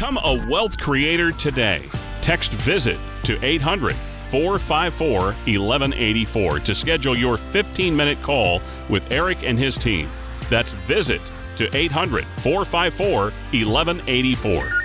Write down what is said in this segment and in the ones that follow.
Become a wealth creator today. Text VISIT to 800 454 1184 to schedule your 15 minute call with Eric and his team. That's VISIT to 800 454 1184.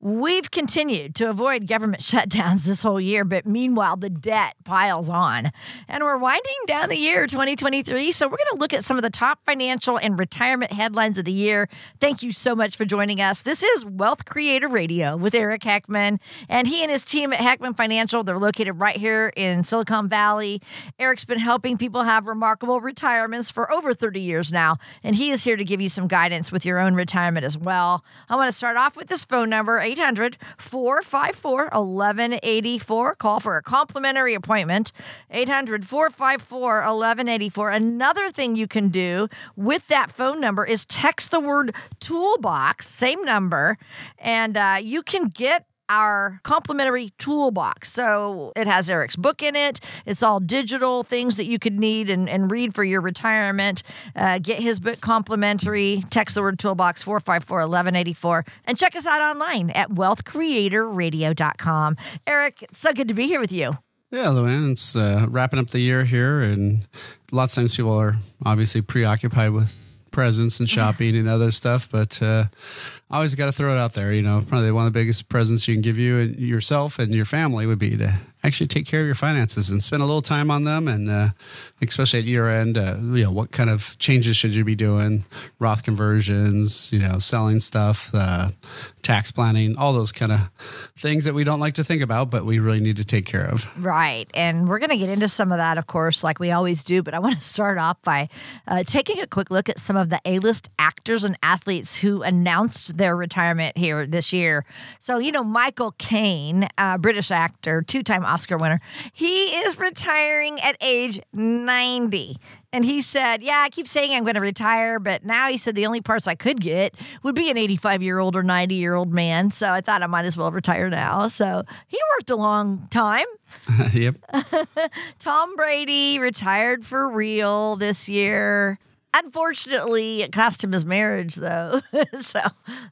We've continued to avoid government shutdowns this whole year, but meanwhile, the debt piles on. And we're winding down the year 2023. So, we're going to look at some of the top financial and retirement headlines of the year. Thank you so much for joining us. This is Wealth Creator Radio with Eric Heckman. And he and his team at Heckman Financial, they're located right here in Silicon Valley. Eric's been helping people have remarkable retirements for over 30 years now. And he is here to give you some guidance with your own retirement as well. I want to start off with this phone number 800 454 1184. Call for a complimentary appointment. 800 454 1184. Another thing you can do with that phone number is text the word toolbox, same number, and uh, you can get our complimentary toolbox. So it has Eric's book in it. It's all digital things that you could need and, and read for your retirement. Uh, get his book complimentary. Text the word toolbox 454 1184 and check us out online at wealthcreatorradio.com. Eric, it's so good to be here with you. Yeah, Luann, it's uh, wrapping up the year here, and lots of times people are obviously preoccupied with presents and shopping and other stuff, but uh, I always got to throw it out there. You know, probably one of the biggest presents you can give you and yourself and your family would be to actually take care of your finances and spend a little time on them. And uh, especially at year end, uh, you know, what kind of changes should you be doing? Roth conversions, you know, selling stuff, uh, tax planning, all those kind of things that we don't like to think about, but we really need to take care of. Right. And we're going to get into some of that, of course, like we always do. But I want to start off by uh, taking a quick look at some of the A list actors and athletes who announced their retirement here this year. So, you know, Michael Caine, British actor, two time Oscar winner, he is retiring at age 90. And he said, Yeah, I keep saying I'm going to retire, but now he said the only parts I could get would be an 85 year old or 90 year old man. So I thought I might as well retire now. So he worked a long time. yep. Tom Brady retired for real this year. Unfortunately, it cost him his marriage, though. so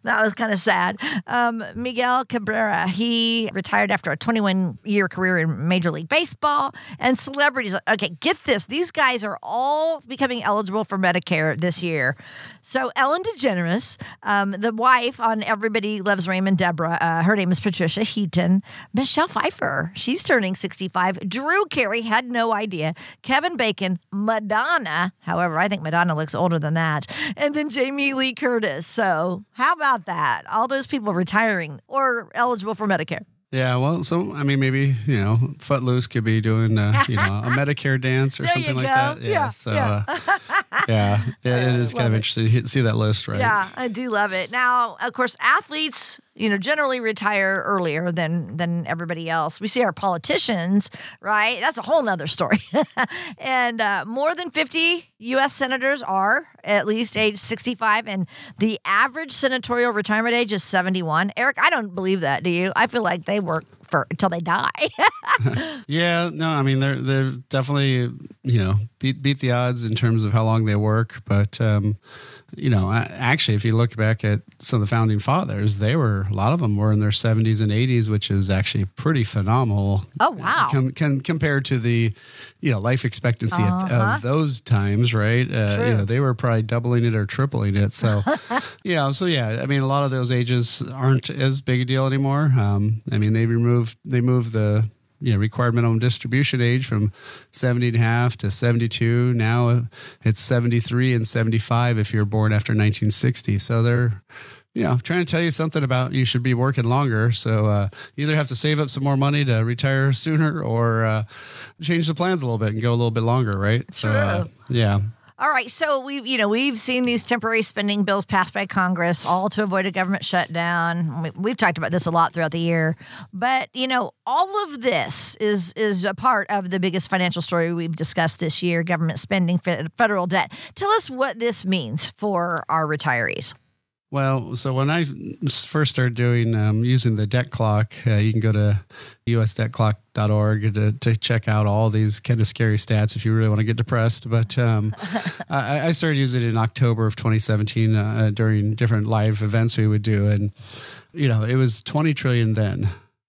that was kind of sad. Um, Miguel Cabrera, he retired after a 21 year career in Major League Baseball. And celebrities, okay, get this. These guys are all becoming eligible for Medicare this year. So Ellen DeGeneres, um, the wife on Everybody Loves Raymond, Deborah, uh, her name is Patricia Heaton. Michelle Pfeiffer, she's turning 65. Drew Carey had no idea. Kevin Bacon, Madonna, however, I think Madonna looks older than that. And then Jamie Lee Curtis. So, how about that? All those people retiring or eligible for Medicare. Yeah, well, so I mean, maybe you know, Footloose could be doing uh, you know a Medicare dance or something like go. that. Yeah, Yeah, so yeah. Uh, yeah, it, is kind of it. interesting to see that list, right? Yeah, I do love it. Now, of course, athletes, you know, generally retire earlier than than everybody else. We see our politicians, right? That's a whole nother story. and uh, more than 50 U.S. senators are at least age 65, and the average senatorial retirement age is 71. Eric, I don't believe that. Do you? I feel like they work for until they die. Yeah, no, I mean they're they're definitely you know beat beat the odds in terms of how long they work, but um, you know actually if you look back at some of the founding fathers, they were a lot of them were in their seventies and eighties, which is actually pretty phenomenal. Oh, wow. Com- com- compared to the you know life expectancy of- Uh-huh. of those times, right? Uh, True. you know they were probably doubling it or tripling it. So yeah, so yeah, I mean a lot of those ages aren't as big a deal anymore. Um, I mean they removed they moved the you know required minimum distribution age from 70 and a half to 72 now it's 73 and 75 if you're born after 1960 so they're you know trying to tell you something about you should be working longer. So uh, you either have to save up some more money to retire sooner or uh, change the plans a little bit and go a little bit longer right? So uh, True. yeah All right, so we've you know we've seen these temporary spending bills passed by Congress, all to avoid a government shutdown. We- We've talked about this a lot throughout the year, but you know all of this is is a part of the biggest financial story we've discussed this year: government spending, federal debt. Tell us what this means for our retirees. Well, so when I first started doing um, using the debt clock, uh, you can go to usdebtclock.org to, to check out all these kind of scary stats if you really want to get depressed. But um, I, I, started using it in October of 2017 uh, during different live events we would do, and you know it was 20 trillion then.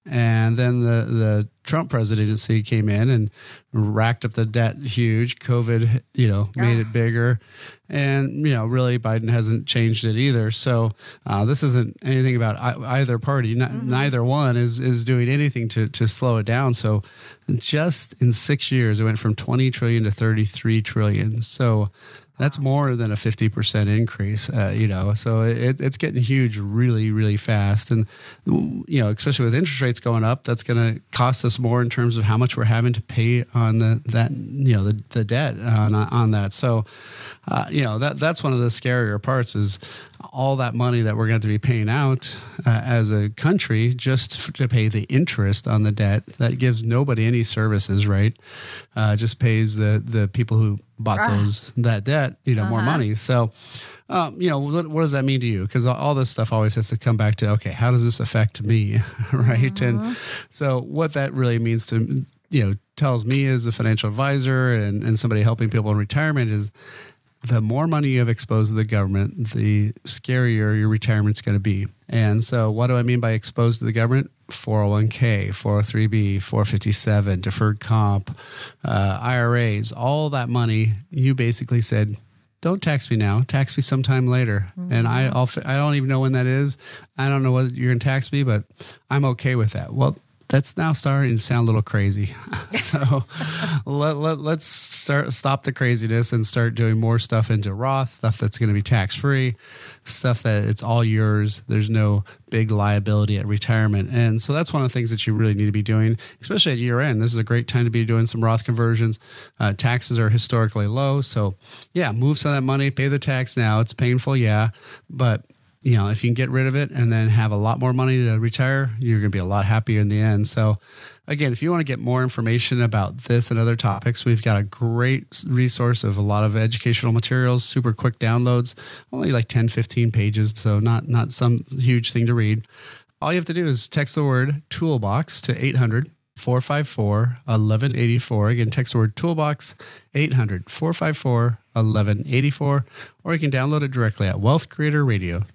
And then the, the Trump presidency came in and racked up the debt huge. COVID, you know, made it bigger. And, you know, really Biden hasn't changed it either. So uh, this isn't anything about either party. mm-hmm. Neither one is, is doing anything to, to slow it down. So just in six years, it went from 20 trillion to 33 trillion. So that's more than a 50% increase, uh, you know, so it, it's getting huge really, really fast. And, you know, especially with interest rates going up, that's going to cost us more in terms of how much we're having to pay on the, that, you know, the, the debt on, on that. So, uh, you know, that, that's one of the scarier parts is all that money that we're going to be paying out uh, as a country just to pay the interest on the debt that gives nobody any services, right? Uh, just pays the the people who bought ah. those that debt, you know, uh-huh. more money. So, um, you know, what, what, does that mean to you? Because all this stuff always has to come back to okay, how does this affect me, right? Mm-hmm. And so, what that really means to you know tells me as a financial advisor and, and somebody helping people in retirement is the more money you have exposed to the government, the scarier your retirement's going to be. And so, what do I mean by exposed to the government? 401k, 403b, 457, deferred comp, uh, IRAs, all that money, you basically said, don't tax me now. Tax me sometime later. Mm-hmm. And I, I'll, I don't even know when that is. I don't know what you're going to tax me, but I'm okay with that. Well, that's now starting to sound a little crazy. so let, let, let's start stop the craziness and start doing more stuff into Roth, stuff that's going to be tax free, stuff that it's all yours. There's no big liability at retirement. And so that's one of the things that you really need to be doing, especially at year end. This is a great time to be doing some Roth conversions. Uh, taxes are historically low. So, yeah, move some of that money, pay the tax now. It's painful, yeah, but you know, if you can get rid of it and then have a lot more money to retire, you're going to be a lot happier in the end. So, again, if you want to get more information about this and other topics, we've got a great resource of a lot of educational materials, super quick downloads, only like 10, 15 pages. So, not, not some huge thing to read. All you have to do is text the word toolbox to 800 454 1184. Again, text the word toolbox 800 454 1184, or you can download it directly at Wealth Creator Radio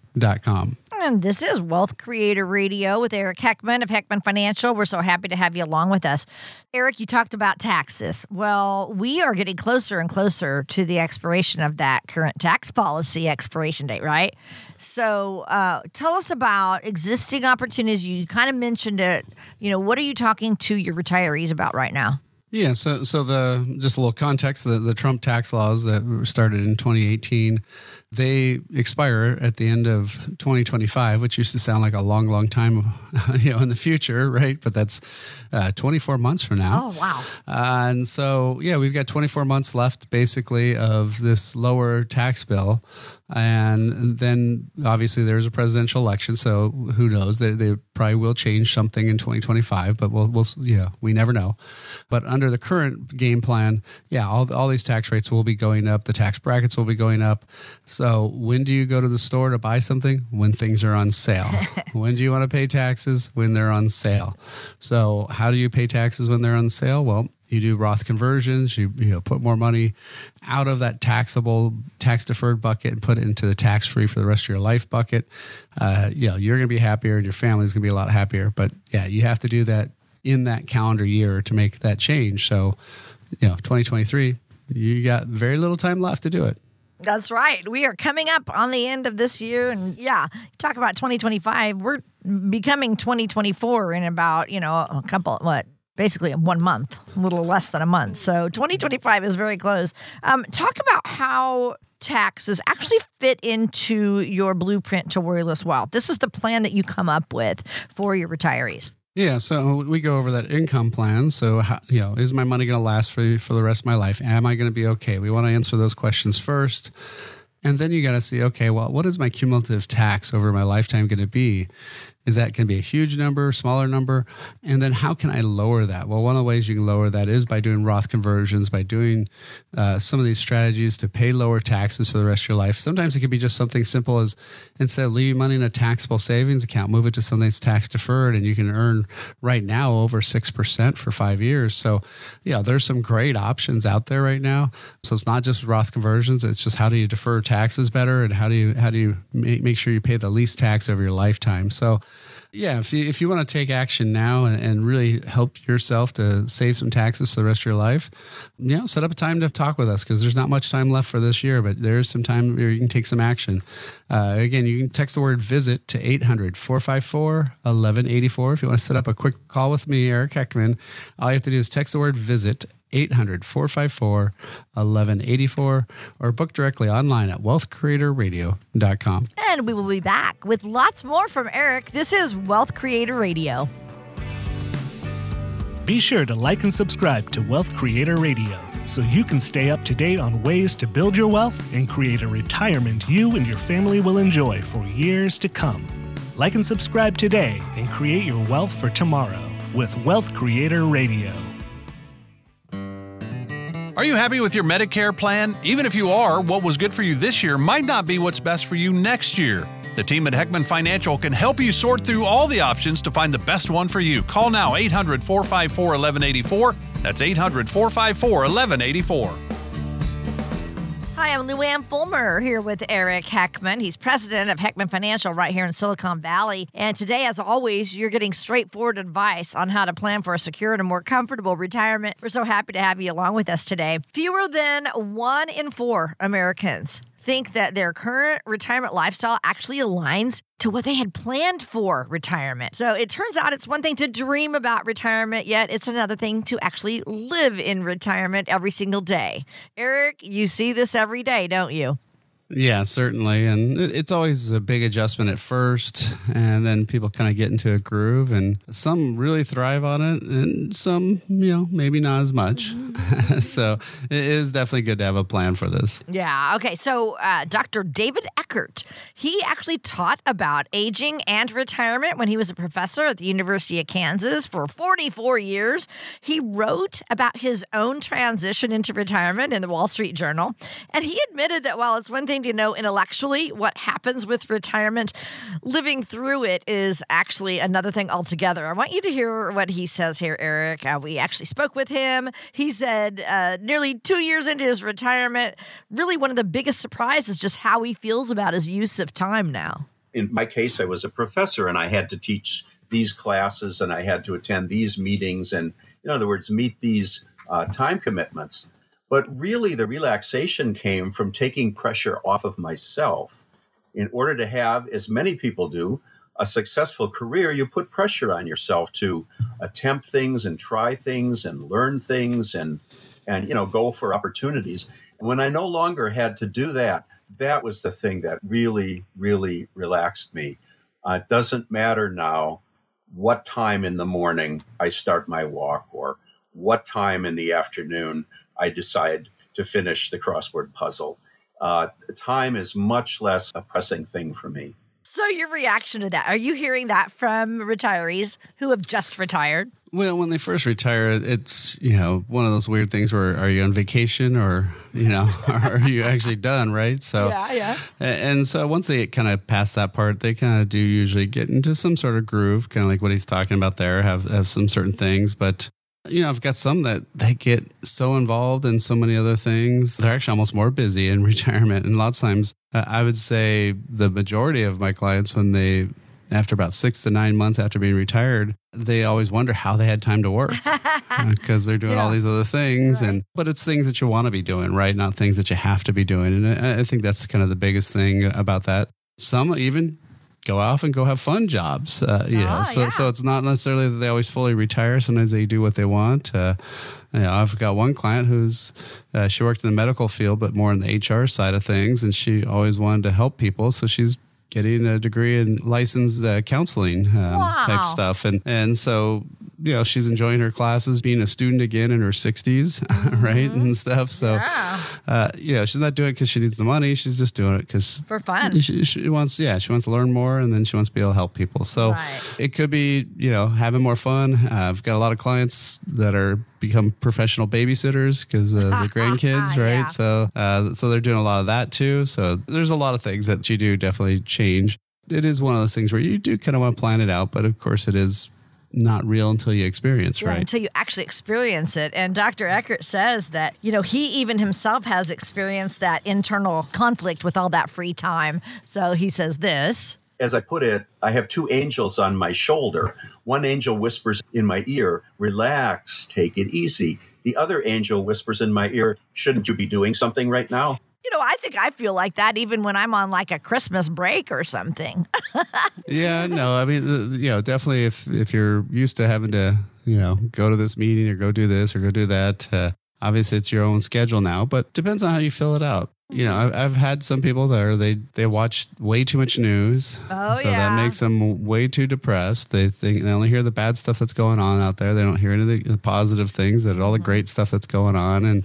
com. And this is Wealth Creator Radio with Eric Heckman of Heckman Financial. We're so happy to have you along with us. Eric, you talked about taxes. Well, we are getting closer and closer to the expiration of that current tax policy expiration date, right? So, uh, tell us about existing opportunities. You kind of mentioned it. You know, what are you talking to your retirees about right now? Yeah, so so the just a little context: the, the Trump tax laws that started in 2018 they expire at the end of 2025, which used to sound like a long, long time, you know, in the future, right? But that's uh, 24 months from now. Oh, wow! Uh, and so, yeah, we've got 24 months left, basically, of this lower tax bill and then obviously there's a presidential election, so who knows? They, they probably will change something in 2025, but we'll, we'll, yeah, we never know. But under the current game plan, yeah, all, all these tax rates will be going up. The tax brackets will be going up. So when do you go to the store to buy something? When things are on sale. when do you want to pay taxes? When they're on sale. So how do you pay taxes when they're on sale? Well, you do Roth conversions, you, you know, put more money out of that taxable, tax deferred bucket and put it into the tax free for the rest of your life bucket. Uh, you know, you're going to be happier and your family's going to be a lot happier. But yeah, you have to do that in that calendar year to make that change. So, you know, 2023, you got very little time left to do it. That's right. We are coming up on the end of this year. And yeah, talk about 2025. We're becoming 2024 in about, you know, a couple, what, basically in one month, a little less than a month. So 2025 is very close. Um, talk about how taxes actually fit into your blueprint to worryless wealth. This is the plan that you come up with for your retirees. Yeah, so we go over that income plan. So, how, you know, is my money going to last for for the rest of my life? Am I going to be okay? We want to answer those questions first. And then you got to see, okay, well, what is my cumulative tax over my lifetime going to be? Is that going to be a huge number, smaller number? And then how can I lower that? Well, one of the ways you can lower that is by doing Roth conversions, by doing uh, some of these strategies to pay lower taxes for the rest of your life. Sometimes it could be just something simple as instead of leaving money in a taxable savings account, move it to something that's tax deferred, and you can earn right now over 6% for five years. So, yeah, there's some great options out there right now. So it's not just Roth conversions, it's just how do you defer taxes better and how do you, how do you make, make sure you pay the least tax over your lifetime. So, yeah, if you, if you want to take action now and, and, really help yourself to save some taxes for the rest of your life, you know, set up a time to talk with us because there's not much time left for this year, but there is some time where you can take some action. Uh, again, you can text the word visit to 800 454 1184. If you want to set up a quick call with me, Eric Heckman, all you have to do is text the word visit 800 454 1184 or book directly online at wealthcreatorradio.com. And we will be back with lots more from Eric. This is Wealth Creator Radio. Be sure to like and subscribe to Wealth Creator Radio so you can stay up to date on ways to build your wealth and create a retirement you and your family will enjoy for years to come. Like and subscribe today and create your wealth for tomorrow with Wealth Creator Radio. Are you happy with your Medicare plan? Even if you are, what was good for you this year might not be what's best for you next year. The team at Heckman Financial can help you sort through all the options to find the best one for you. Call now 800 454 1184. That's 800 454 1184. Hi, I'm Luann Fulmer here with Eric Heckman. He's president of Heckman Financial right here in Silicon Valley. And today, as always, you're getting straightforward advice on how to plan for a secure and a more comfortable retirement. We're so happy to have you along with us today. Fewer than one in four Americans think that their current retirement lifestyle actually aligns to what they had planned for retirement. So it turns out it's one thing to dream about retirement, yet it's another thing to actually live in retirement every single day. Eric, you see this every day, don't you? Yeah, certainly. And it's always a big adjustment at first, and then people kind of get into a groove, and some really thrive on it, and some, you know, maybe not as much. Mm-hmm. so it is definitely good to have a plan for this. Yeah. Okay. So uh, Dr. David Ekerdt, he actually taught about aging and retirement when he was a professor at the University of Kansas for 44 years. He wrote about his own transition into retirement in the Wall Street Journal, and he admitted that while it's one thing to know intellectually what happens with retirement, living through it is actually another thing altogether. I want you to hear what he says here, Eric. Uh, we actually spoke with him. He said uh, nearly two years into his retirement, really one of the biggest surprises is just how he feels about his use of time now. In my case, I was a professor and I had to teach these classes and I had to attend these meetings and, in other words, meet these uh, time commitments. But really, the relaxation came from taking pressure off of myself. In order to have, as many people do, a successful career, you put pressure on yourself to attempt things and try things and learn things and and you know go for opportunities. And when I no longer had to do that, that was the thing that really, really relaxed me. Uh, it doesn't matter now what time in the morning I start my walk or what time in the afternoon I decide to finish the crossword puzzle. Uh, time is much less a pressing thing for me. So, your reaction to that? Are you hearing that from retirees who have just retired? Well, when they first retire, it's you know one of those weird things where are you on vacation or you know are you actually done, right? So yeah, yeah. And so once they kind of pass that part, they kind of do usually get into some sort of groove, kind of like what he's talking about there. Have have some certain things, but you know, I've got some that they get so involved in so many other things. They're actually almost more busy in retirement. And lots of times, uh, I would say the majority of my clients, when they, after about six to nine months after being retired, they always wonder how they had time to work because they're doing yeah. all these other things. Right. And but it's things that you want to be doing, right? Not things that you have to be doing. And I, I think that's kind of the biggest thing about that. Some even go off and go have fun jobs. Uh, you know, oh, so yeah. so it's not necessarily that they always fully retire. Sometimes they do what they want. Uh, you know, I've got one client who's uh, she worked in the medical field, but more in the HR side of things, and she always wanted to help people. So she's getting a degree in licensed uh, counseling um, wow. type stuff, and and so you know, she's enjoying her classes, being a student again in her 60s, right? And stuff. So, Yeah. uh, you know, she's not doing it because she needs the money. She's just doing it because For fun. she, she wants, yeah, she wants to learn more and then she wants to be able to help people. So Right. it could be, you know, having more fun. Uh, I've got a lot of clients that are become professional babysitters because of the grandkids, right? Yeah. So, uh, so they're doing a lot of that too. So there's a lot of things that you do definitely change. It is one of those things where you do kind of want to plan it out, but of course it is not real until you experience, Yeah, right? until you actually experience it. And Dr. Ekerdt says that, you know, he even himself has experienced that internal conflict with all that free time. So he says this. as I put it, I have two angels on my shoulder. One angel whispers in my ear, relax, take it easy. The other angel whispers in my ear, shouldn't you be doing something right now? You know, I think I feel like that even when I'm on like a Christmas break or something. Yeah, no, I mean, you know, definitely if if you're used to having to, you know, go to this meeting or go do this or go do that, uh, obviously it's your own schedule now. But depends on how you fill it out. You know, I've, I've had some people that are they they watch way too much news, Oh, so yeah. that makes them way too depressed. They think they only hear the bad stuff that's going on out there. They don't hear any of the, the positive things that all the great stuff that's going on, and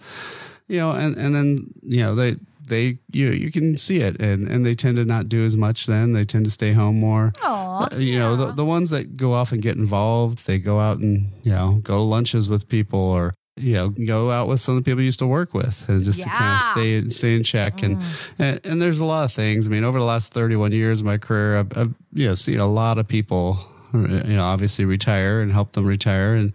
you know, and and then you know they they you you can see it, and and they tend to not do as much. Then they tend to stay home more. Aw, Uh, you know, the, the ones that go off and get involved, they go out and, you know, go to lunches with people or, you know, go out with some of the people you used to work with and just to kind of stay, stay in check. And, and, and there's a lot of things. I mean, over the last 31 years of my career, I've, I've, you know, seen a lot of people, you know, obviously retire and help them retire. And,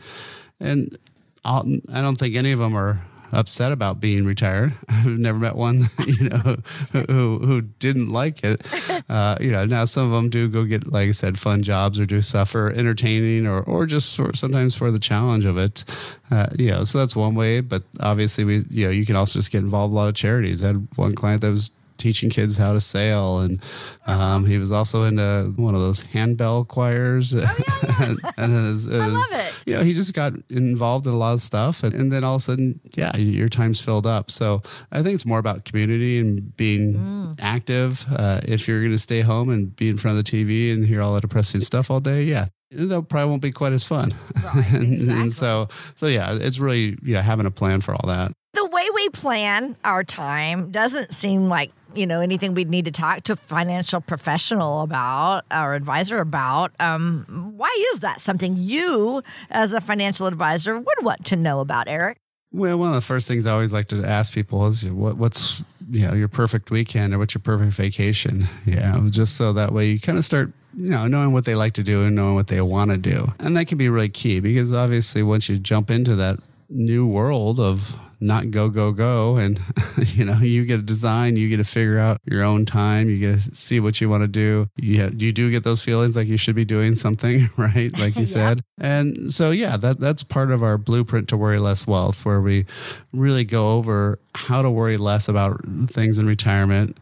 and I'll, I don't think any of them are upset about being retired. I've never met one, you know, who who didn't like it. Uh, you know, now some of them do go get, like I said, fun jobs or do stuff for entertaining or or just for, sometimes for the challenge of it. Uh, you know, so that's one way. But obviously, we you know you can also just get involved in a lot of charities. I had one client that was teaching kids how to sail and um, he was also into one of those handbell choirs and, and his, I love it. you know, he just got involved in a lot of stuff, and, and then all of a sudden, yeah, your time's filled up. So I think it's more about community and being Mm. active. Uh, if you're going to stay home and be in front of the TV and hear all that depressing stuff all day, yeah, that probably won't be quite as fun. Right, and, exactly. and so, so yeah, it's really you know having a plan for all that. The way we plan our time doesn't seem like, you know, anything we'd need to talk to financial professional about or advisor about. Um, why is that something you, as a financial advisor, would want to know about, Eric? Well, one of the first things I always like to ask people is what, what's you know your perfect weekend or what's your perfect vacation? Yeah, just so that way you kind of start you know knowing what they like to do and knowing what they want to do, and that can be really key because obviously once you jump into that new world of not go go go. And you know you get to design you get to figure out your own time. You get to see what you want to do. You, you do get those feelings like you should be doing something right? Like you Yep. said. And so yeah that that's part of our blueprint to worry less wealth where we really go over how to worry less about things in retirement.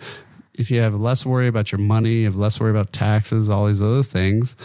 If you have less worry about your money you have less worry about taxes all these other things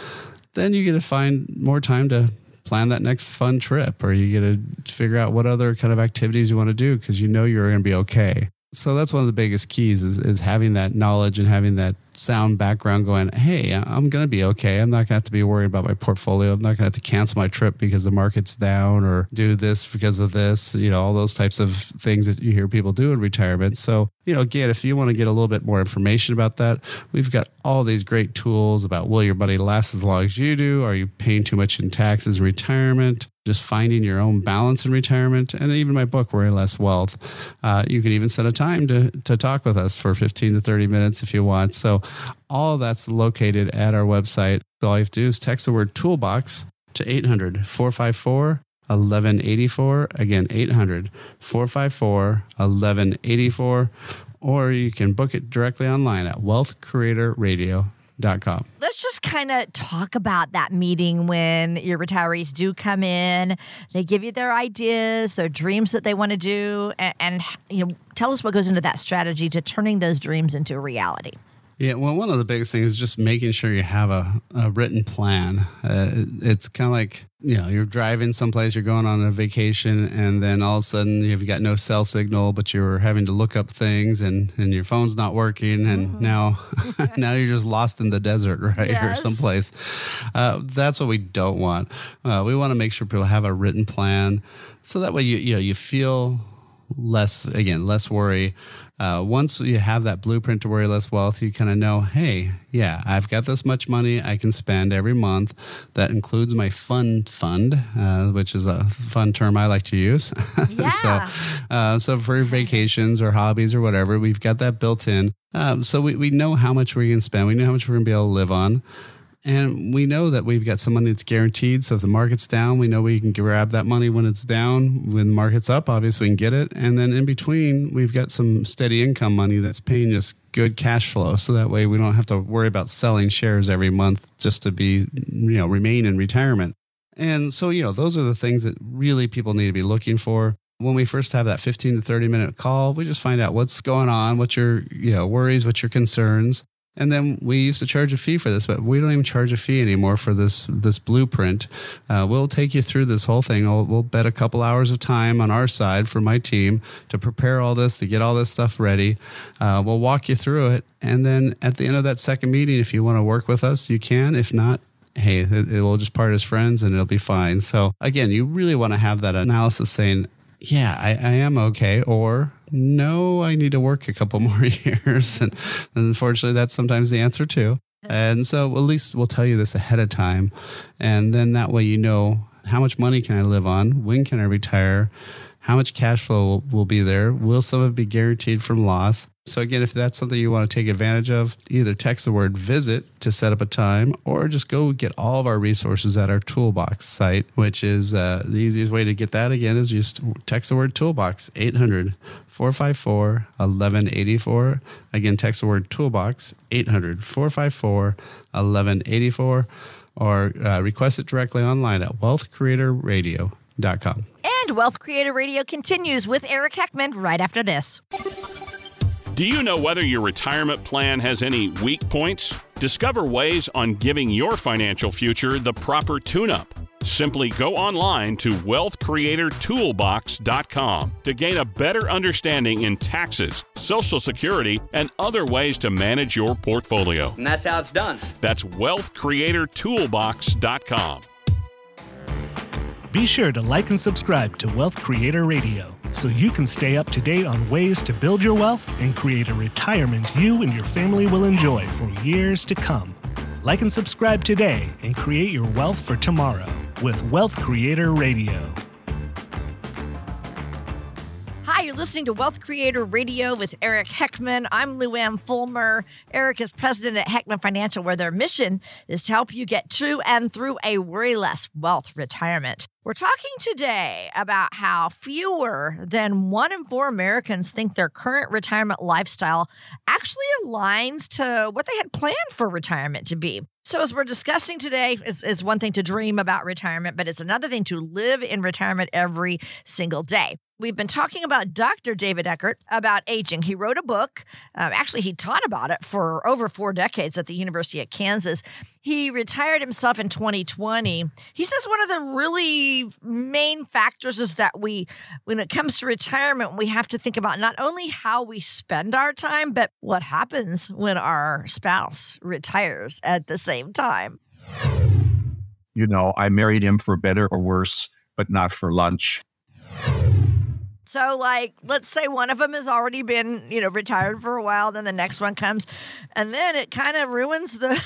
then you get to find more time to plan that next fun trip or you get to figure out what other kind of activities you want to do because you know you're going to be okay. So that's one of the biggest keys is, is having that knowledge and having that sound background going hey i'm going to be okay. I'm not going to have to be worried about my portfolio. I'm not going to have to cancel my trip because the market's down or do this because of this you know all those types of things that you hear people do in retirement. So you know again if you want to get a little bit more information about that we've got all these great tools about will your money last as long as you do. Are you paying too much in taxes in retirement? Just finding your own balance in retirement and even my book worry less wealth. Uh, you can even set a time to, to talk with us for 15 to 30 minutes if you want. So all that's located at our website all you have to do is text the word toolbox to 800 454 1184 again 800 454 1184 or you can book it directly online at wealthcreatorradio.com Let's just kind of talk about that meeting when your retirees do come in. They give you their ideas, their dreams that they want to do, and, and you know, tell us what goes into that strategy to turning those dreams into reality. Yeah, well, one of the biggest things is just making sure you have a, a written plan. Uh, it's kind of like, you know, you're driving someplace, you're going on a vacation, and then all of a sudden you've got no cell signal, but you're having to look up things and, and your phone's not working. And mm-hmm. now, now you're just lost in the desert, right? Yes. Or someplace. Uh, that's what we don't want. Uh, we want to make sure people have a written plan so that way you, you know, you feel less, again, less worry uh, once you have that blueprint to worry less wealth, you kind of know, hey, yeah, I've got this much money I can spend every month. That includes my fun fund, uh, which is a fun term I like to use. Yeah. so, uh, so for vacations or hobbies or whatever, we've got that built in. Um, so we, we know how much we can spend. We know how much we're going to be able to live on. And we know that we've got some money that's guaranteed. So if the market's down, we know we can grab that money when it's down. When the market's up, obviously we can get it. And then in between, we've got some steady income money that's paying us good cash flow. So that way we don't have to worry about selling shares every month just to be, you know, remain in retirement. And so, you know, those are the things that really people need to be looking for when we first have that 15 to 30 minute call, we just find out what's going on, what your you know worries, what your concerns, and then we used to charge a fee for this, but we don't even charge a fee anymore for this this blueprint. Uh, we'll take you through this whole thing. We'll, we'll bet a couple hours of time on our side for my team to prepare all this, to get all this stuff ready. Uh, we'll walk you through it, and then at the end of that second meeting, if you want to work with us, you can. If not, hey, it, it will just part as friends and it'll be fine. So again, you really want to have that analysis saying, yeah, I, I am okay, or no, I need to work a couple more years. And, and unfortunately, that's sometimes the answer too. And so at least we'll tell you this ahead of time. And then that way you know how much money can I live on? When can I retire? How much cash flow will, will be there? Will some of it be guaranteed from loss? So, again, if that's something you want to take advantage of, either text the word visit to set up a time or just go get all of our resources at our toolbox site, which is uh, the easiest way to get that again is just text the word toolbox 800 454 1184. Again, text the word toolbox 800 454 1184 or uh, request it directly online at wealthcreatorradio.com. And Wealth Creator Radio continues with Eric Heckman right after this. Do you know whether your retirement plan has any weak points? Discover ways on giving your financial future the proper tune up. Simply go online to wealthcreatortoolbox.com to gain a better understanding in taxes, Social Security, and other ways to manage your portfolio. And that's how it's done. That's wealthcreatortoolbox.com. Be sure to like and subscribe to Wealth Creator Radio so you can stay up to date on ways to build your wealth and create a retirement you and your family will enjoy for years to come. Like and subscribe today and create your wealth for tomorrow with Wealth Creator Radio. Hi, you're listening to Wealth Creator Radio with Eric Heckman. I'm Luann Fulmer. Eric is president at Heckman Financial, where their mission is to help you get to and through a worry less wealth retirement. We're talking today about how fewer than one in four Americans think their current retirement lifestyle actually aligns to what they had planned for retirement to be. So, as we're discussing today, it's, it's one thing to dream about retirement, but it's another thing to live in retirement every single day. We've been talking about Dr. David Ekerdt about aging. He wrote a book. Um, actually, he taught about it for over four decades at the University of Kansas. He retired himself in 2020. He says one of the really main factors is that we, when it comes to retirement, we have to think about not only how we spend our time, but what happens when our spouse retires at the same time. You know, I married him for better or worse, but not for lunch. So, like, let's say one of them has already been, you know, retired for a while, then the next one comes, and then it kind of ruins the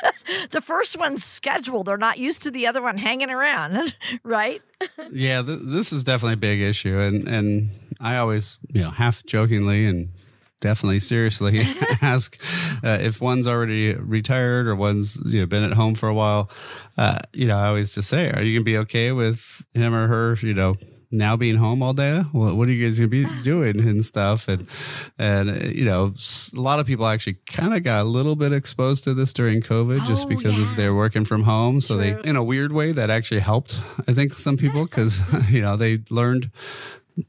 the first one's schedule. They're not used to the other one hanging around, right? yeah, th- this is definitely a big issue, and and I always, you know, half jokingly and definitely seriously ask uh, if one's already retired or one's you know been at home for a while. Uh, you know, I always just say, "Are you gonna be okay with him or her?" You know now being home all day well, what are you guys gonna be doing and stuff and and uh, you know a lot of people actually kind of got a little bit exposed to this during covid oh, just because yeah. of their working from home so True. they in a weird way that actually helped i think some people because you know they learned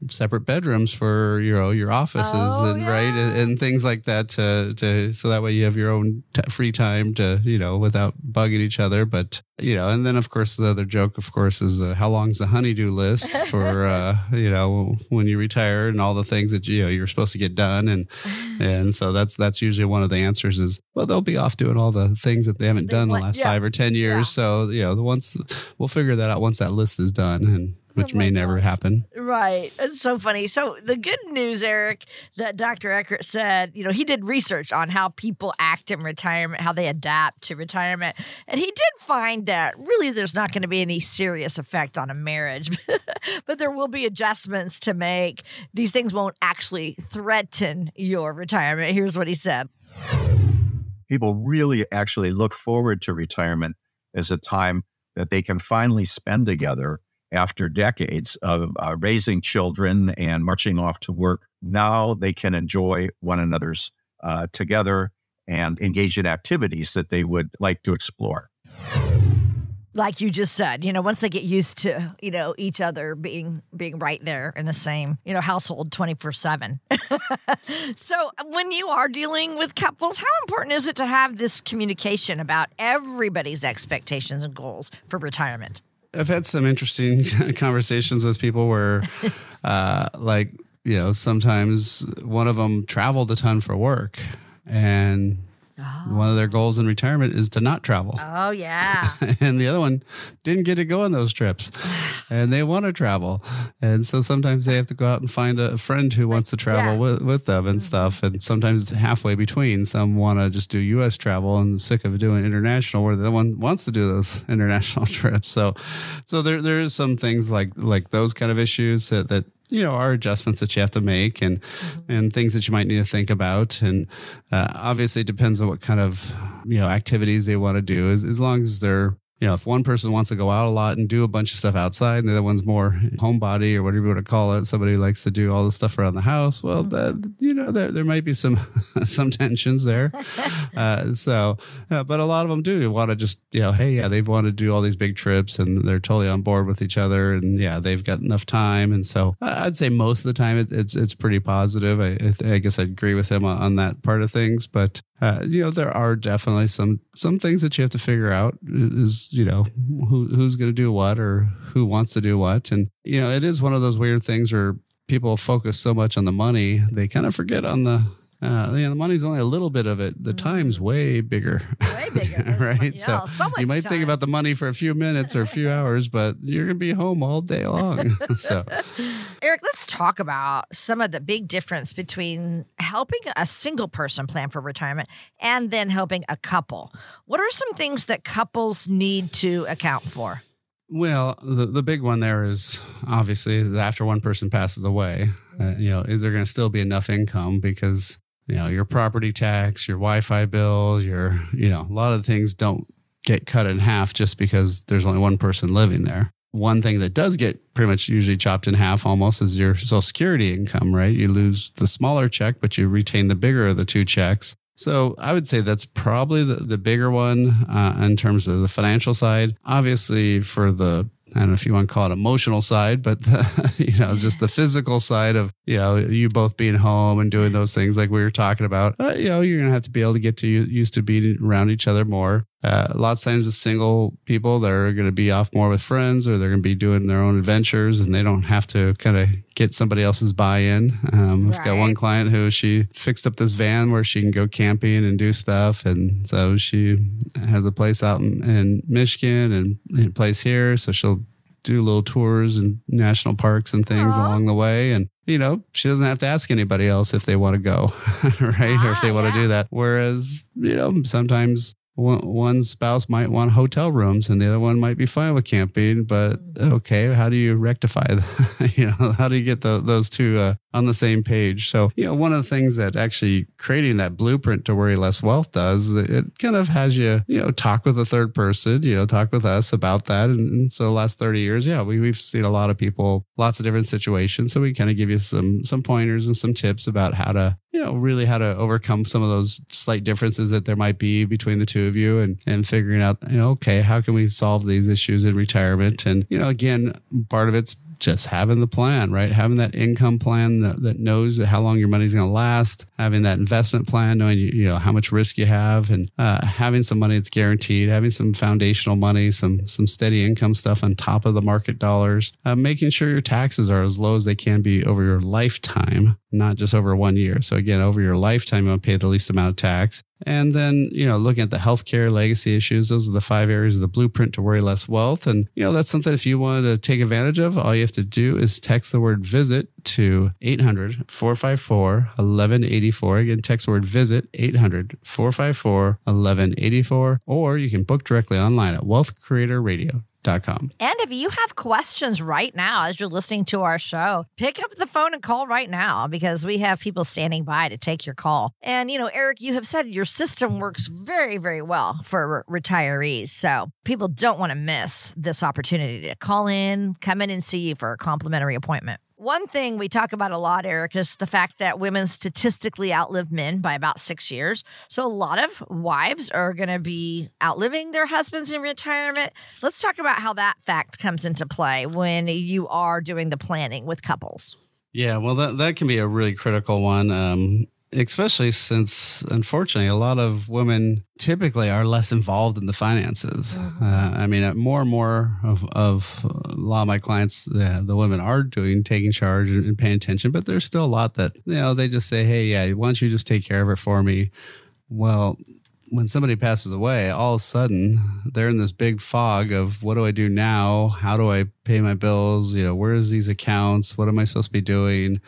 separate bedrooms for you know your offices Oh, and right and, and things like that to, to so that way you have your own t- free time to you know without bugging each other but you know and then of course the other joke of course is uh, how long's the honeydew list for uh, you know when you retire and all the things that you know you're supposed to get done and and so that's that's usually one of the answers is well they'll be off doing all the things that they haven't They done the last yeah. five or ten years Yeah. so you know the once we'll figure that out once that list is done and which Oh my may never happen Right. It's so funny. So, the good news, Eric, that Dr. Ekerdt said, you know, he did research on how people act in retirement, how they adapt to retirement. And he did find that really there's not going to be any serious effect on a marriage, but there will be adjustments to make. These things won't actually threaten your retirement. Here's what he said. people really actually look forward to retirement as a time that they can finally spend together after decades of uh, raising children and marching off to work. Now they can enjoy one another's uh, together and engage in activities that they would like to explore. like you just said, you know, once they get used to, you know, each other being being right there in the same, you know, household 24/7. so, when you are dealing with couples, how important is it to have this communication about everybody's expectations and goals for retirement? I've had some interesting conversations with people where, uh, like, you know, sometimes one of them traveled a ton for work, and Oh. one of their goals in retirement is to not travel. Oh, yeah. and the other one didn't get to go on those trips. And they want to travel. And so sometimes they have to go out and find a friend who wants to travel Yeah. with, with them and mm-hmm. stuff. And sometimes it's halfway between. Some want to just do us travel and sick of doing international where the other one wants to do those international trips. So so there there is some things like like those kind of issues that, that you know are adjustments that you have to make and and things that you might need to think about. And uh, obviously it depends on what kind of you know activities they want to do. As, as long as they're you know if one person wants to go out a lot and do a bunch of stuff outside and the other one's more homebody or whatever you want to call it somebody who likes to do all the stuff around the house well that you know there, there might be some some tensions there. Uh, so uh, but a lot of them do want to just you know hey yeah they want to do all these big trips and they're totally on board with each other and yeah they've got enough time. And so I'd say most of the time it, it's it's pretty positive. I, I guess I'd agree with him on, on that part of things but uh, you know there are definitely some some things that you have to figure out is you know who who's going to do what or who wants to do what. And you know it is one of those weird things where people focus so much on the money they kind of forget on the uh, you know, the money's only a little bit of it. The time's way bigger. Way bigger. Right? mo- yeah, so much you might think about the money for a few minutes or a few hours, but you're going to be home all day long. so, Eric, let's talk about some of the big difference between helping a single person plan for retirement and then helping a couple. What are some things that couples need to account for? well, the, the big one there is obviously after one person passes away, uh, you know, is there going to still be enough income because you know your property tax, your Wi-Fi bill, your you know a lot of things don't get cut in half just because there's only one person living there. One thing that does get pretty much usually chopped in half almost is your Social Security income, right? You lose the smaller check, but you retain the bigger of the two checks. So I would say that's probably the, the bigger one uh, in terms of the financial side. Obviously, for the I don't know if you want to call it emotional side, but the, you know, just the physical side of you know you both being home and doing those things like we were talking about. Uh, you know, you're gonna have to be able to get to used to being around each other more. Uh, lots of times with single people, they're going to be off more with friends or they're going to be doing their own adventures and they don't have to kind of get somebody else's buy-in. Um, I've got one client who she fixed up this van where she can go camping and do stuff. And so she has a place out in, in Michigan and, and a place here. So she'll do little tours and national parks and things Aw. along the way. And, you know, she doesn't have to ask anybody else if they want to go, right? or if they Ah, want to yeah. do that. Whereas, you know, sometimes one, one spouse might want hotel rooms and the other one might be fine with camping, but Mm-hmm. okay, how do you rectify that? you know, how do you get the, those two uh, on the same page? So, you know, one of the things that actually creating that blueprint to worry less wealth does, it kind of has you, you know, talk with a third person, you know, talk with us about that. And, and so the last 30 years, yeah, we, we've seen a lot of people, lots of different situations. So we kind of give you some, some pointers and some tips about how to, you know, really how to overcome some of those slight differences that there might be between the two of you and, and figuring out, you know, okay, how can we solve these issues in retirement? And, you know, again, part of it's just having the plan, right? Having that income plan that, that knows how long your money's going to last, having that investment plan, knowing you, you know how much risk you have, and uh, having some money that's guaranteed, having some foundational money, some some steady income stuff on top of the market dollars, uh, making sure your taxes are as low as they can be over your lifetime, not just over one year. So again, over your lifetime, you want to pay the least amount of tax. And then, you know, looking at the healthcare legacy issues, those are the five areas of the blueprint to worry less wealth. And, you know, that's something if you wanted to take advantage of, all you have to do is text the word visit to 800 454 1184. Again, text word visit 800 454 1184. Or you can book directly online at wealthcreatorradio.com. And if you have questions right now as you're listening to our show, pick up the phone and call right now because we have people standing by to take your call. And, you know, Eric, you have said your system works very, very well for retirees. So people don't want to miss this opportunity to call in, come in and see you for a complimentary appointment. One thing we talk about a lot, Eric, is the fact that women statistically outlive men by about six years. So a lot of wives are going to be outliving their husbands in retirement. Let's talk about how that fact comes into play when you are doing the planning with couples. Yeah, well, that, that can be a really critical one. Um, especially since unfortunately a lot of women typically are less involved in the finances mm-hmm. uh, i mean uh, more and more of, of, a lot of my clients the, the women are doing taking charge and, and paying attention but there's still a lot that you know they just say hey yeah why don't you just take care of it for me well when somebody passes away, all of a sudden they're in this big fog of what do I do now? How do I pay my bills? You know, where's these accounts? What am I supposed to be doing?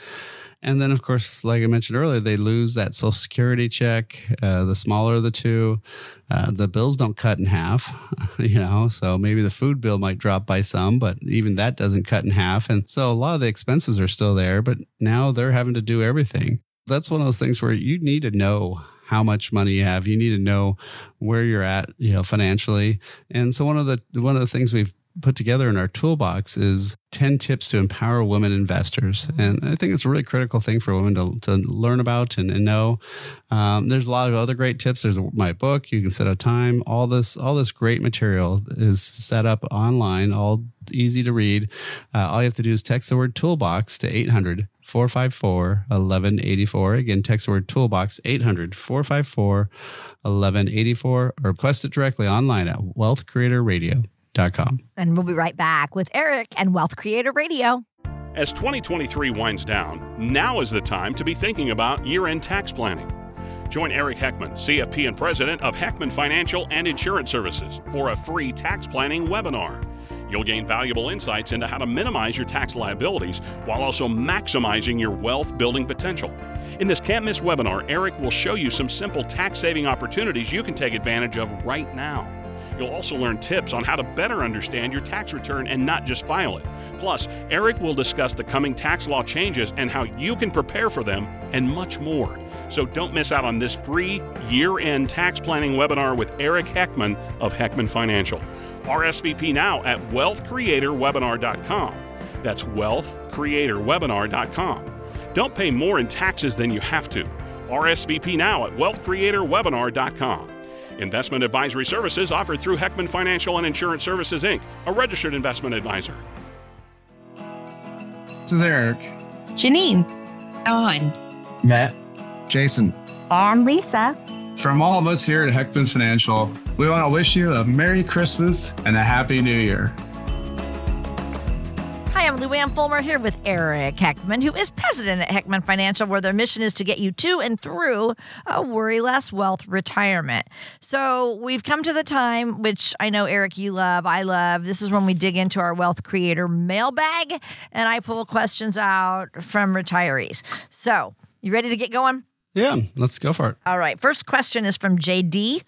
And then, of course, like I mentioned earlier, they lose that Social Security check. Uh, the smaller of the two, uh, the bills don't cut in half, you know. So maybe the food bill might drop by some, but even that doesn't cut in half. And so a lot of the expenses are still there, but now they're having to do everything. That's one of those things where you need to know how much money you have. You need to know where you're at, you know, financially. And so one of the one of the things we've put together in our toolbox is 10 tips to empower women investors. And I think it's a really critical thing for women to, to learn about and, and know. Um, there's a lot of other great tips. There's my book. You can set a time. All this, all this great material is set up online, all easy to read. Uh, all you have to do is text the word toolbox to 800 454 1184. Again, text the word toolbox 800 454 1184 or request it directly online at Wealth Creator Radio. And we'll be right back with Eric and Wealth Creator Radio. As 2023 winds down, now is the time to be thinking about year end tax planning. Join Eric Heckman, CFP and President of Heckman Financial and Insurance Services, for a free tax planning webinar. You'll gain valuable insights into how to minimize your tax liabilities while also maximizing your wealth building potential. In this can't miss webinar, Eric will show you some simple tax saving opportunities you can take advantage of right now. You'll also learn tips on how to better understand your tax return and not just file it. Plus, Eric will discuss the coming tax law changes and how you can prepare for them, and much more. So don't miss out on this free year end tax planning webinar with Eric Heckman of Heckman Financial. RSVP now at wealthcreatorwebinar.com. That's wealthcreatorwebinar.com. Don't pay more in taxes than you have to. RSVP now at wealthcreatorwebinar.com. Investment advisory services offered through Heckman Financial and Insurance Services, Inc., a registered investment advisor. This is Eric. Janine. Don. Matt. Jason. And Lisa. From all of us here at Heckman Financial, we want to wish you a Merry Christmas and a Happy New Year. Hi, I'm Lou Ann Fulmer here with Eric Heckman, who is president at Heckman Financial, where their mission is to get you to and through a worry less wealth retirement. So we've come to the time, which I know, Eric, you love, I love. This is when we dig into our wealth creator mailbag and I pull questions out from retirees. So, you ready to get going? Yeah, let's go for it. All right. First question is from JD.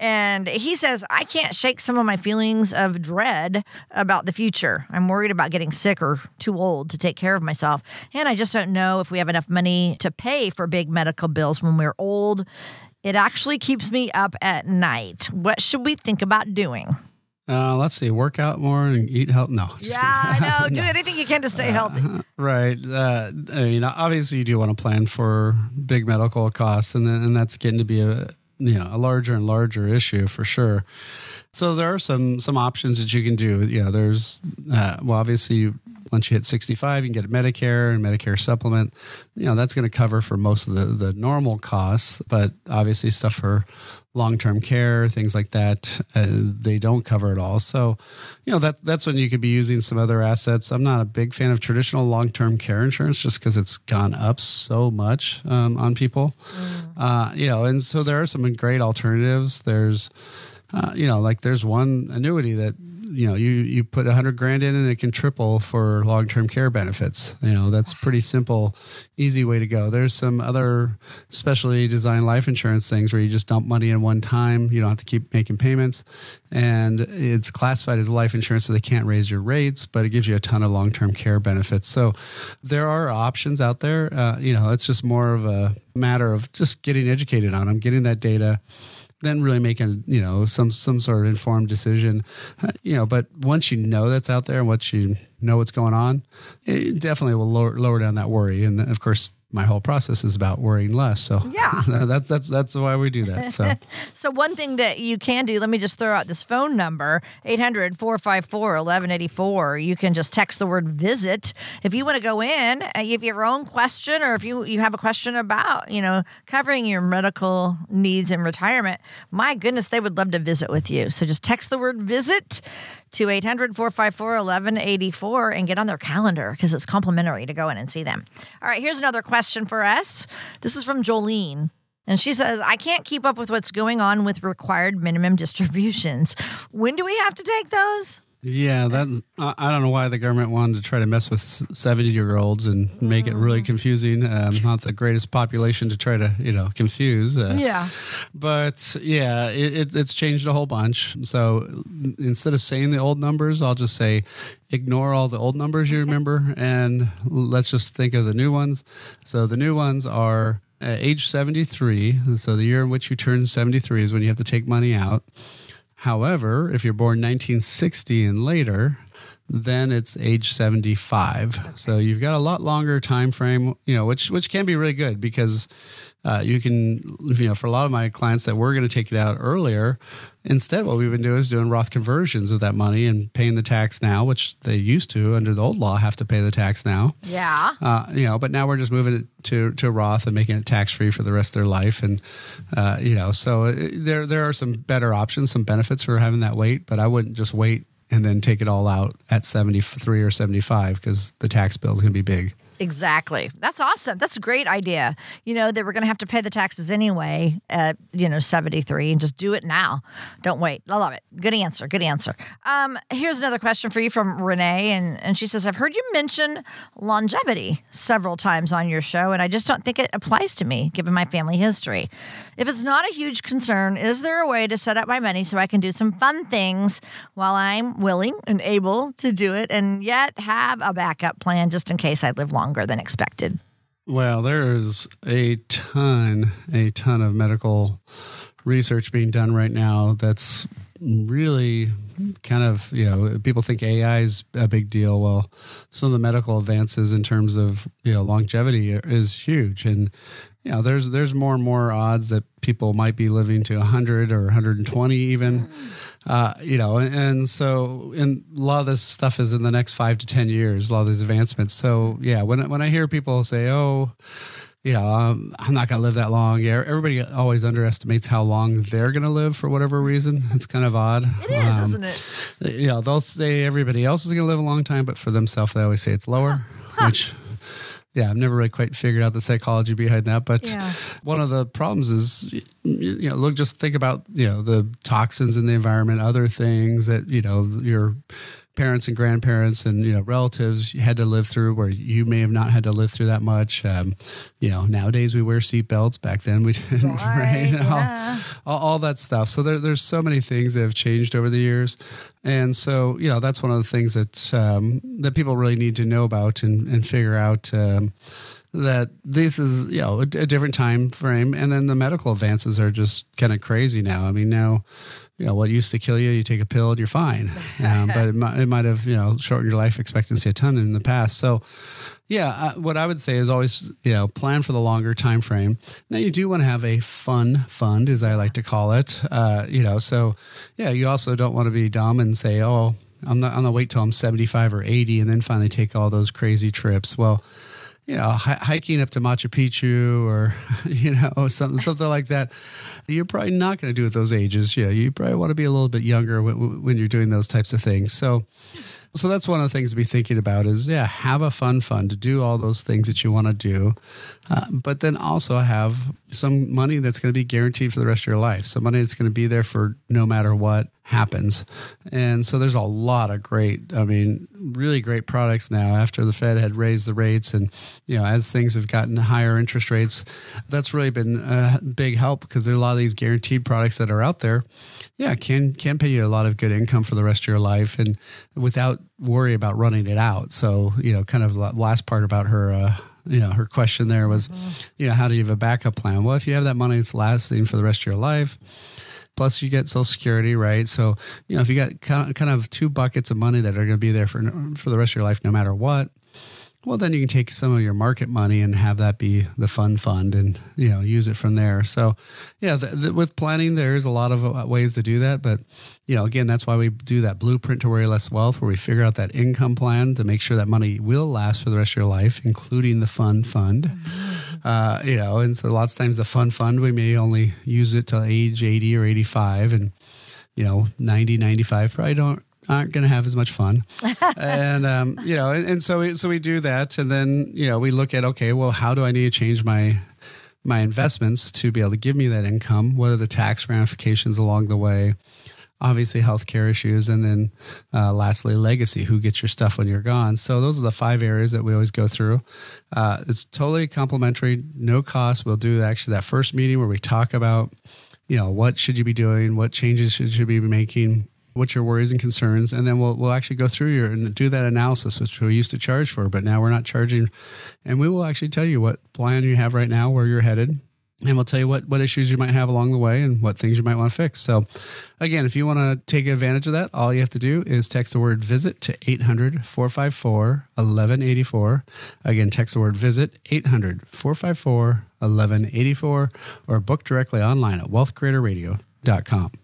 And he says, I can't shake some of my feelings of dread about the future. I'm worried about getting sick or too old to take care of myself. And I just don't know if we have enough money to pay for big medical bills when we're old. It actually keeps me up at night. What should we think about doing? Uh, let's see, work out more and eat healthy. No. yeah, I know. Do anything you can to stay healthy. Uh, right. Uh, I mean, obviously, you do want to plan for big medical costs, and then, and that's getting to be a you know a larger and larger issue for sure. So there are some some options that you can do. Yeah, there's uh, well, obviously once you hit 65, you can get a Medicare and Medicare supplement. You know that's going to cover for most of the the normal costs, but obviously stuff for long term care, things like that, uh, they don't cover it all. So, you know that that's when you could be using some other assets. I'm not a big fan of traditional long term care insurance just because it's gone up so much um, on people. Mm. Uh, you know, and so there are some great alternatives. There's uh, you know, like there's one annuity that you know you you put a hundred grand in and it can triple for long term care benefits. You know, that's pretty simple, easy way to go. There's some other specially designed life insurance things where you just dump money in one time. You don't have to keep making payments, and it's classified as life insurance, so they can't raise your rates, but it gives you a ton of long term care benefits. So there are options out there. Uh, you know, it's just more of a matter of just getting educated on them, getting that data then really making you know some some sort of informed decision. Uh, you know but once you know that's out there and once you know what's going on it definitely will lower, lower down that worry. And of course my whole process is about worrying less. So yeah, that's that's that's why we do that. So so one thing that you can do, let me just throw out this phone number 800-454-1184. You can just text the word visit if you want to go in, uh, if you have your own question or if you you have a question about, you know, covering your medical needs in retirement. My goodness, they would love to visit with you. So just text the word visit to 800 454 1184 and get on their calendar because it's complimentary to go in and see them. All right, here's another question for us. This is from Jolene. And she says, I can't keep up with what's going on with required minimum distributions. When do we have to take those? Yeah, that I don't know why the government wanted to try to mess with seventy-year-olds and make it really mm. confusing. Um, not the greatest population to try to you know confuse. Uh, yeah, but yeah, it, it's changed a whole bunch. So instead of saying the old numbers, I'll just say ignore all the old numbers you remember and let's just think of the new ones. So the new ones are uh, age seventy-three. So the year in which you turn seventy-three is when you have to take money out. However, if you're born 1960 and later, then it's age 75. So you've got a lot longer time frame, you know, which which can be really good because uh, you can, you know, for a lot of my clients that were going to take it out earlier, instead, what we've been doing is doing Roth conversions of that money and paying the tax now, which they used to under the old law have to pay the tax now. Yeah. Uh, you know, but now we're just moving it to to Roth and making it tax free for the rest of their life, and uh, you know, so uh, there there are some better options, some benefits for having that wait, but I wouldn't just wait and then take it all out at 73 or 75 because the tax bill is going to be big. Exactly. That's awesome. That's a great idea. You know, that we're going to have to pay the taxes anyway at, you know, 73 and just do it now. Don't wait. I love it. Good answer. Good answer. Um, here's another question for you from Renee. And, and she says, I've heard you mention longevity several times on your show, and I just don't think it applies to me given my family history. If it's not a huge concern, is there a way to set up my money so I can do some fun things while I'm willing and able to do it and yet have a backup plan just in case I live long? Longer than expected? Well, there's a ton, a ton of medical research being done right now that's really kind of you know people think AI is a big deal. Well, some of the medical advances in terms of you know longevity is huge, and you know there's there's more and more odds that people might be living to 100 or 120 even. Mm uh, you know, and, and so and a lot of this stuff is in the next five to ten years. A lot of these advancements. So yeah, when when I hear people say, "Oh," you know, um, I'm not going to live that long. Yeah, everybody always underestimates how long they're going to live for whatever reason. It's kind of odd. It is, um, isn't it? You know, they'll say everybody else is going to live a long time, but for themselves, they always say it's lower, huh. which yeah, I've never really quite figured out the psychology behind that. But yeah. one of the problems is, you know, look, just think about, you know, the toxins in the environment, other things that, you know, your parents and grandparents and you know relatives had to live through where you may have not had to live through that much. Um, you know nowadays we wear seatbelts back then we didn't right, right? Yeah. All, all, all, that stuff. So there, there's so many things that have changed over the years. And so you know that's one of the things that um, that people really need to know about and, and figure out um, that this is you know a, a, different time frame. And then the medical advances are just kind of crazy now. I mean now you know, what used to kill you, you take a pill and you're fine. Um, but it might, it might have, you know, shortened your life expectancy a ton in the past. So, yeah, uh, what I would say is always, you know, plan for the longer time frame. Now, you do want to have a fun fund, as I like to call it. Uh, you know, so yeah, you also don't want to be dumb and say, oh, I'm not. I'm gonna wait till I'm 75 or 80 and then finally take all those crazy trips. Well, you know, hiking up to Machu Picchu or you know something something like that. You're probably not going to do at those ages. Yeah, you probably want to be a little bit younger when, when you're doing those types of things. So, so that's one of the things to be thinking about is yeah, have a fun fund to do all those things that you want to do, uh, but then also have some money that's going to be guaranteed for the rest of your life. Some money that's going to be there for no matter what happens. And so there's a lot of great, I mean, really great products now after the Fed had raised the rates and, you know, as things have gotten higher interest rates, that's really been a big help because there are a lot of these guaranteed products that are out there. Yeah, can can pay you a lot of good income for the rest of your life and without worry about running it out. So, you know, kind of last part about her uh, you know her question there was mm-hmm. you know how do you have a backup plan well if you have that money it's lasting for the rest of your life plus you get social security right? So you know if you got kind of two buckets of money that are going to be there for for the rest of your life no matter what well then you can take some of your market money and have that be the fun fund and you know use it from there. So yeah the, the, with planning there's a lot of uh, ways to do that. But you know again that's why we do that blueprint to worry less wealth where we figure out that income plan to make sure that money will last for the rest of your life including the fun fund. Mm-hmm. Uh, you know and so lots of times the fun fund we may only use it till age 80 or 85 and you know 90 95 probably don't aren't going to have as much fun. and um, you know, and, and, so we, so we do that, and then you know we look at okay, well, how do I need to change my my investments to be able to give me that income? What are the tax ramifications along the way? Obviously, healthcare issues, and then uh, lastly, legacy. Who gets your stuff when you're gone? So those are the five areas that we always go through. Uh, it's totally complimentary, no cost. We'll do actually that first meeting where we talk about you know what should you be doing what changes should you be making what's your worries and concerns, and then we'll we'll actually go through your and do that analysis, which we used to charge for, but now we're not charging, and we will actually tell you what plan you have right now, where you're headed, and we'll tell you what what issues you might have along the way and what things you might want to fix. So, again, if you want to take advantage of that, all you have to do is text the word visit to 800 454 1184. Again, text the word visit 800 454 1184 or book directly online at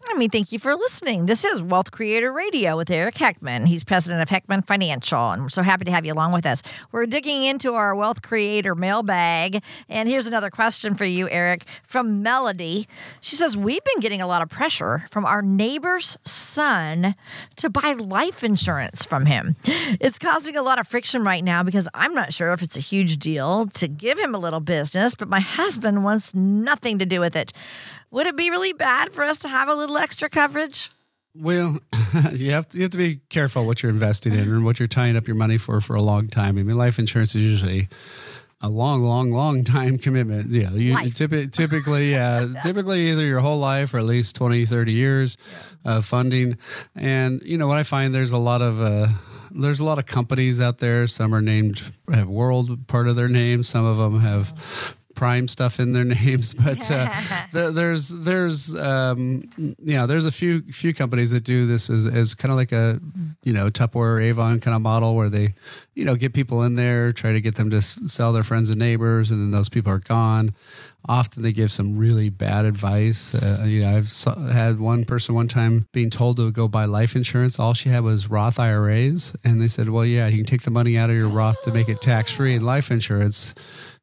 I mean, thank you for listening. This is Wealth Creator Radio with Eric Heckman. He's president of Heckman Financial, and we're so happy to have you along with us. We're digging into our Wealth Creator mailbag, and here's another question for you, Eric, from Melody. She says, We've been getting a lot of pressure from our neighbor's son to buy life insurance from him. It's causing a lot of friction right now because I'm not sure if it's a huge deal to give him a little business, but my husband wants nothing to do with it. Would it be really bad for us to have a little extra coverage? Well, you have to you have to be careful what you're investing in and what you're tying up your money for for a long time. I mean, life insurance is usually a long, long, long time commitment. Yeah, you, typically, typically, yeah, typically either your whole life or at least 20, 30 years of funding. And you know what I find there's a lot of uh, there's a lot of companies out there. Some are named have world part of their name. Some of them have prime stuff in their names, but uh, there, there's there's um, yeah there's a few few companies that do this as, as kind of like a you know Tupperware Avon kind of model where they you know get people in there, try to get them to sell their friends and neighbors, and then those people are gone. Often they give some really bad advice. Uh, you know, I've had one person one time being told to go buy life insurance. All she had was Roth IRAs, and they said, "Well, yeah, you can take the money out of your Roth to make it tax free in life insurance."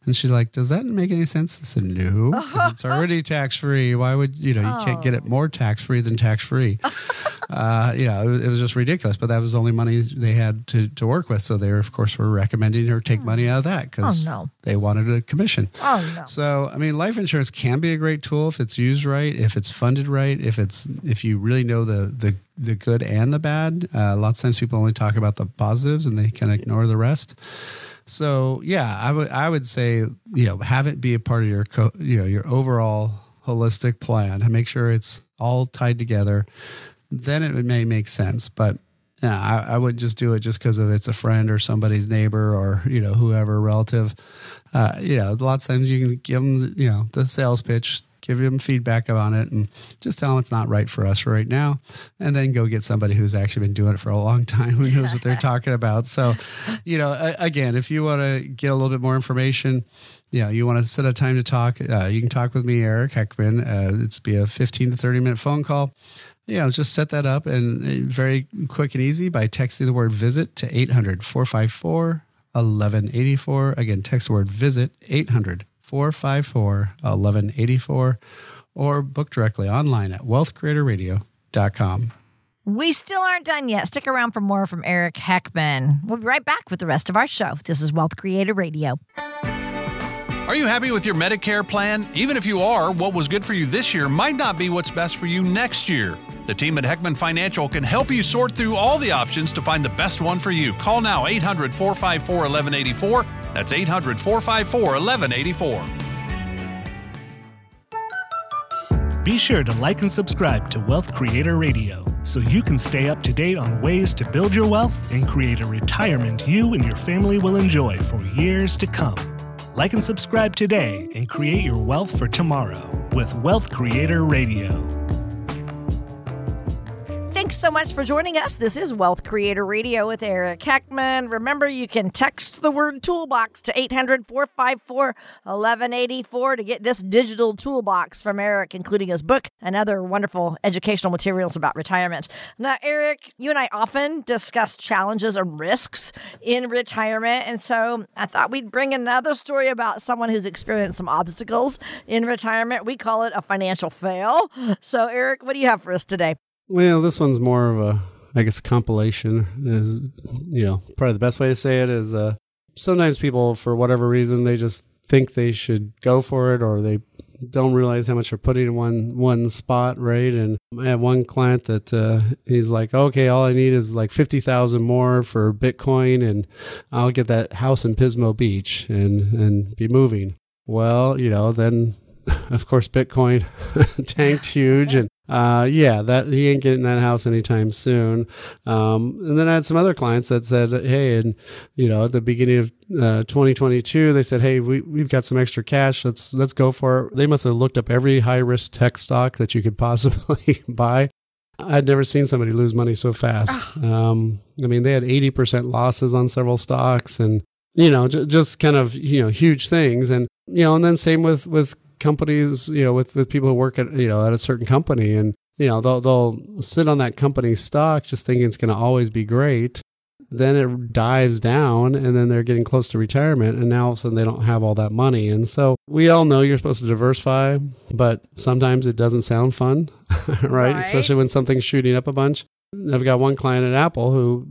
And she's like, "Does that make any sense?" I said, "No, it's already tax free. Why would you know? You oh. can't get it more tax free than tax free." uh, you know, it, it, was just ridiculous. But that was the only money they had to, to work with. So they, were, of course, were recommending her take money out of that because oh, no. they wanted a commission. Oh no! So I mean, life insurance can be a great tool if it's used right, if it's funded right, if it's if you really know the the the good and the bad. Uh, lots of times people only talk about the positives and they can ignore the rest. So yeah, I would I would say you know have it be a part of your co- you know your overall holistic plan and make sure it's all tied together. Then it may make sense, but yeah, I, I would just do it just because of it's a friend or somebody's neighbor or you know whoever relative. Uh, you know, a lot of times you can give them you know the sales pitch give them feedback on it, and just tell them it's not right for us right now, and then go get somebody who's actually been doing it for a long time who knows what they're talking about. So, you know, again, if you want to get a little bit more information, yeah, you want to set a time to talk, uh, you can talk with me, Eric Heckman. Uh, it's be a 15 to 30 minute phone call. Yeah, just set that up and uh, very quick and easy by texting the word visit to 800 454 1184. Again, text the word visit 800 454 1184 or book directly online at wealthcreatorradio.com. We still aren't done yet. Stick around for more from Eric Heckman. We'll be right back with the rest of our show. This is Wealth Creator Radio. Are you happy with your Medicare plan? Even if you are, what was good for you this year might not be what's best for you next year. The team at Heckman Financial can help you sort through all the options to find the best one for you. Call now 800 454 1184. That's 800 454 1184. Be sure to like and subscribe to Wealth Creator Radio so you can stay up to date on ways to build your wealth and create a retirement you and your family will enjoy for years to come. Like and subscribe today and create your wealth for tomorrow with Wealth Creator Radio. Thanks so much for joining us. This is Wealth Creator Radio with Eric Heckman. Remember, you can text the word toolbox to 800 454 1184 to get this digital toolbox from Eric, including his book and other wonderful educational materials about retirement. Now, Eric, you and I often discuss challenges and risks in retirement. And so I thought we'd bring another story about someone who's experienced some obstacles in retirement. We call it a financial fail. So, Eric, what do you have for us today? Well, this one's more of a, I guess, compilation. Is you know probably the best way to say it is uh, sometimes people for whatever reason they just think they should go for it or they don't realize how much they're putting in one one spot, right? And I have one client that uh, he's like, okay, all I need is like fifty thousand more for Bitcoin, and I'll get that house in Pismo Beach and and be moving. Well, you know, then of course Bitcoin tanked huge, and uh, yeah, that he ain't getting that house anytime soon. Um, and then I had some other clients that said, hey, and you know, at the beginning of uh, 2022, they said, hey, we we've got some extra cash. Let's let's go for it. They must have looked up every high risk tech stock that you could possibly buy. I'd never seen somebody lose money so fast. Um, I mean, they had 80% losses on several stocks and, you know, j- just kind of, you know, huge things. And, you know, and then same with, with companies, you know, with, with people who work at, you know, at a certain company and, you know, they'll, they'll sit on that company's stock just thinking it's going to always be great. Then it dives down and then they're getting close to retirement and now all of a sudden they don't have all that money. And so we all know you're supposed to diversify, but sometimes it doesn't sound fun, right? right? Especially when something's shooting up a bunch. I've got one client at Apple who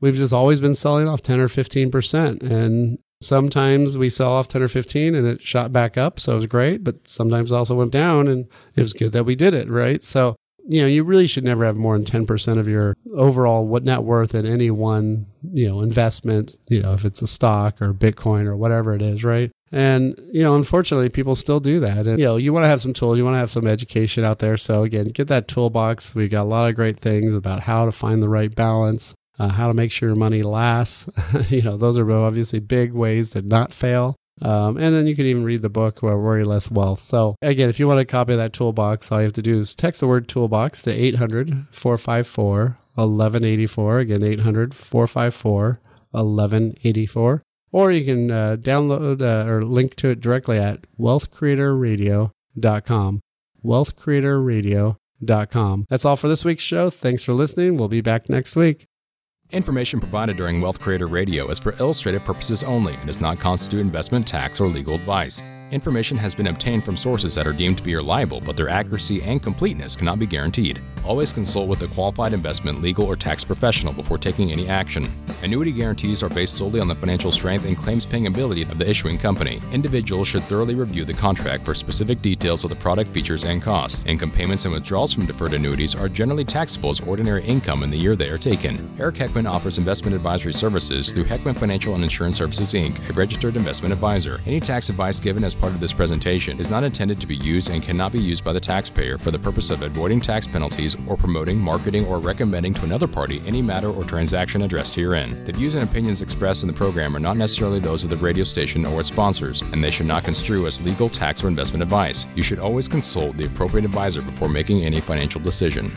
we've just always been selling off 10 or 15%. And Sometimes we sell off 10 or 15 and it shot back up. So it was great. But sometimes it also went down and it was good that we did it. Right. So, you know, you really should never have more than 10% of your overall what net worth in any one, you know, investment, you know, if it's a stock or Bitcoin or whatever it is. Right. And, you know, unfortunately, people still do that. And, you know, you want to have some tools, you want to have some education out there. So, again, get that toolbox. We've got a lot of great things about how to find the right balance uh, how to make sure your money lasts. you know, those are obviously big ways to not fail. Um, and then you can even read the book Worry Less Wealth. So, again, if you want a copy of that toolbox, all you have to do is text the word toolbox to 800 454 1184. Again, 800 454 1184. Or you can uh, download uh, or link to it directly at wealthcreatorradio.com. Wealthcreatorradio.com. That's all for this week's show. Thanks for listening. We'll be back next week. Information provided during Wealth Creator Radio is for illustrative purposes only and does not constitute investment, tax, or legal advice. Information has been obtained from sources that are deemed to be reliable, but their accuracy and completeness cannot be guaranteed. Always consult with a qualified investment, legal, or tax professional before taking any action. Annuity guarantees are based solely on the financial strength and claims paying ability of the issuing company. Individuals should thoroughly review the contract for specific details of the product features and costs. Income payments and withdrawals from deferred annuities are generally taxable as ordinary income in the year they are taken. Eric Heckman offers investment advisory services through Heckman Financial and Insurance Services Inc., a registered investment advisor. Any tax advice given as part of this presentation is not intended to be used and cannot be used by the taxpayer for the purpose of avoiding tax penalties or promoting, marketing, or recommending to another party any matter or transaction addressed herein. The views and opinions expressed in the program are not necessarily those of the radio station or its sponsors, and they should not construe as legal, tax, or investment advice. You should always consult the appropriate advisor before making any financial decision.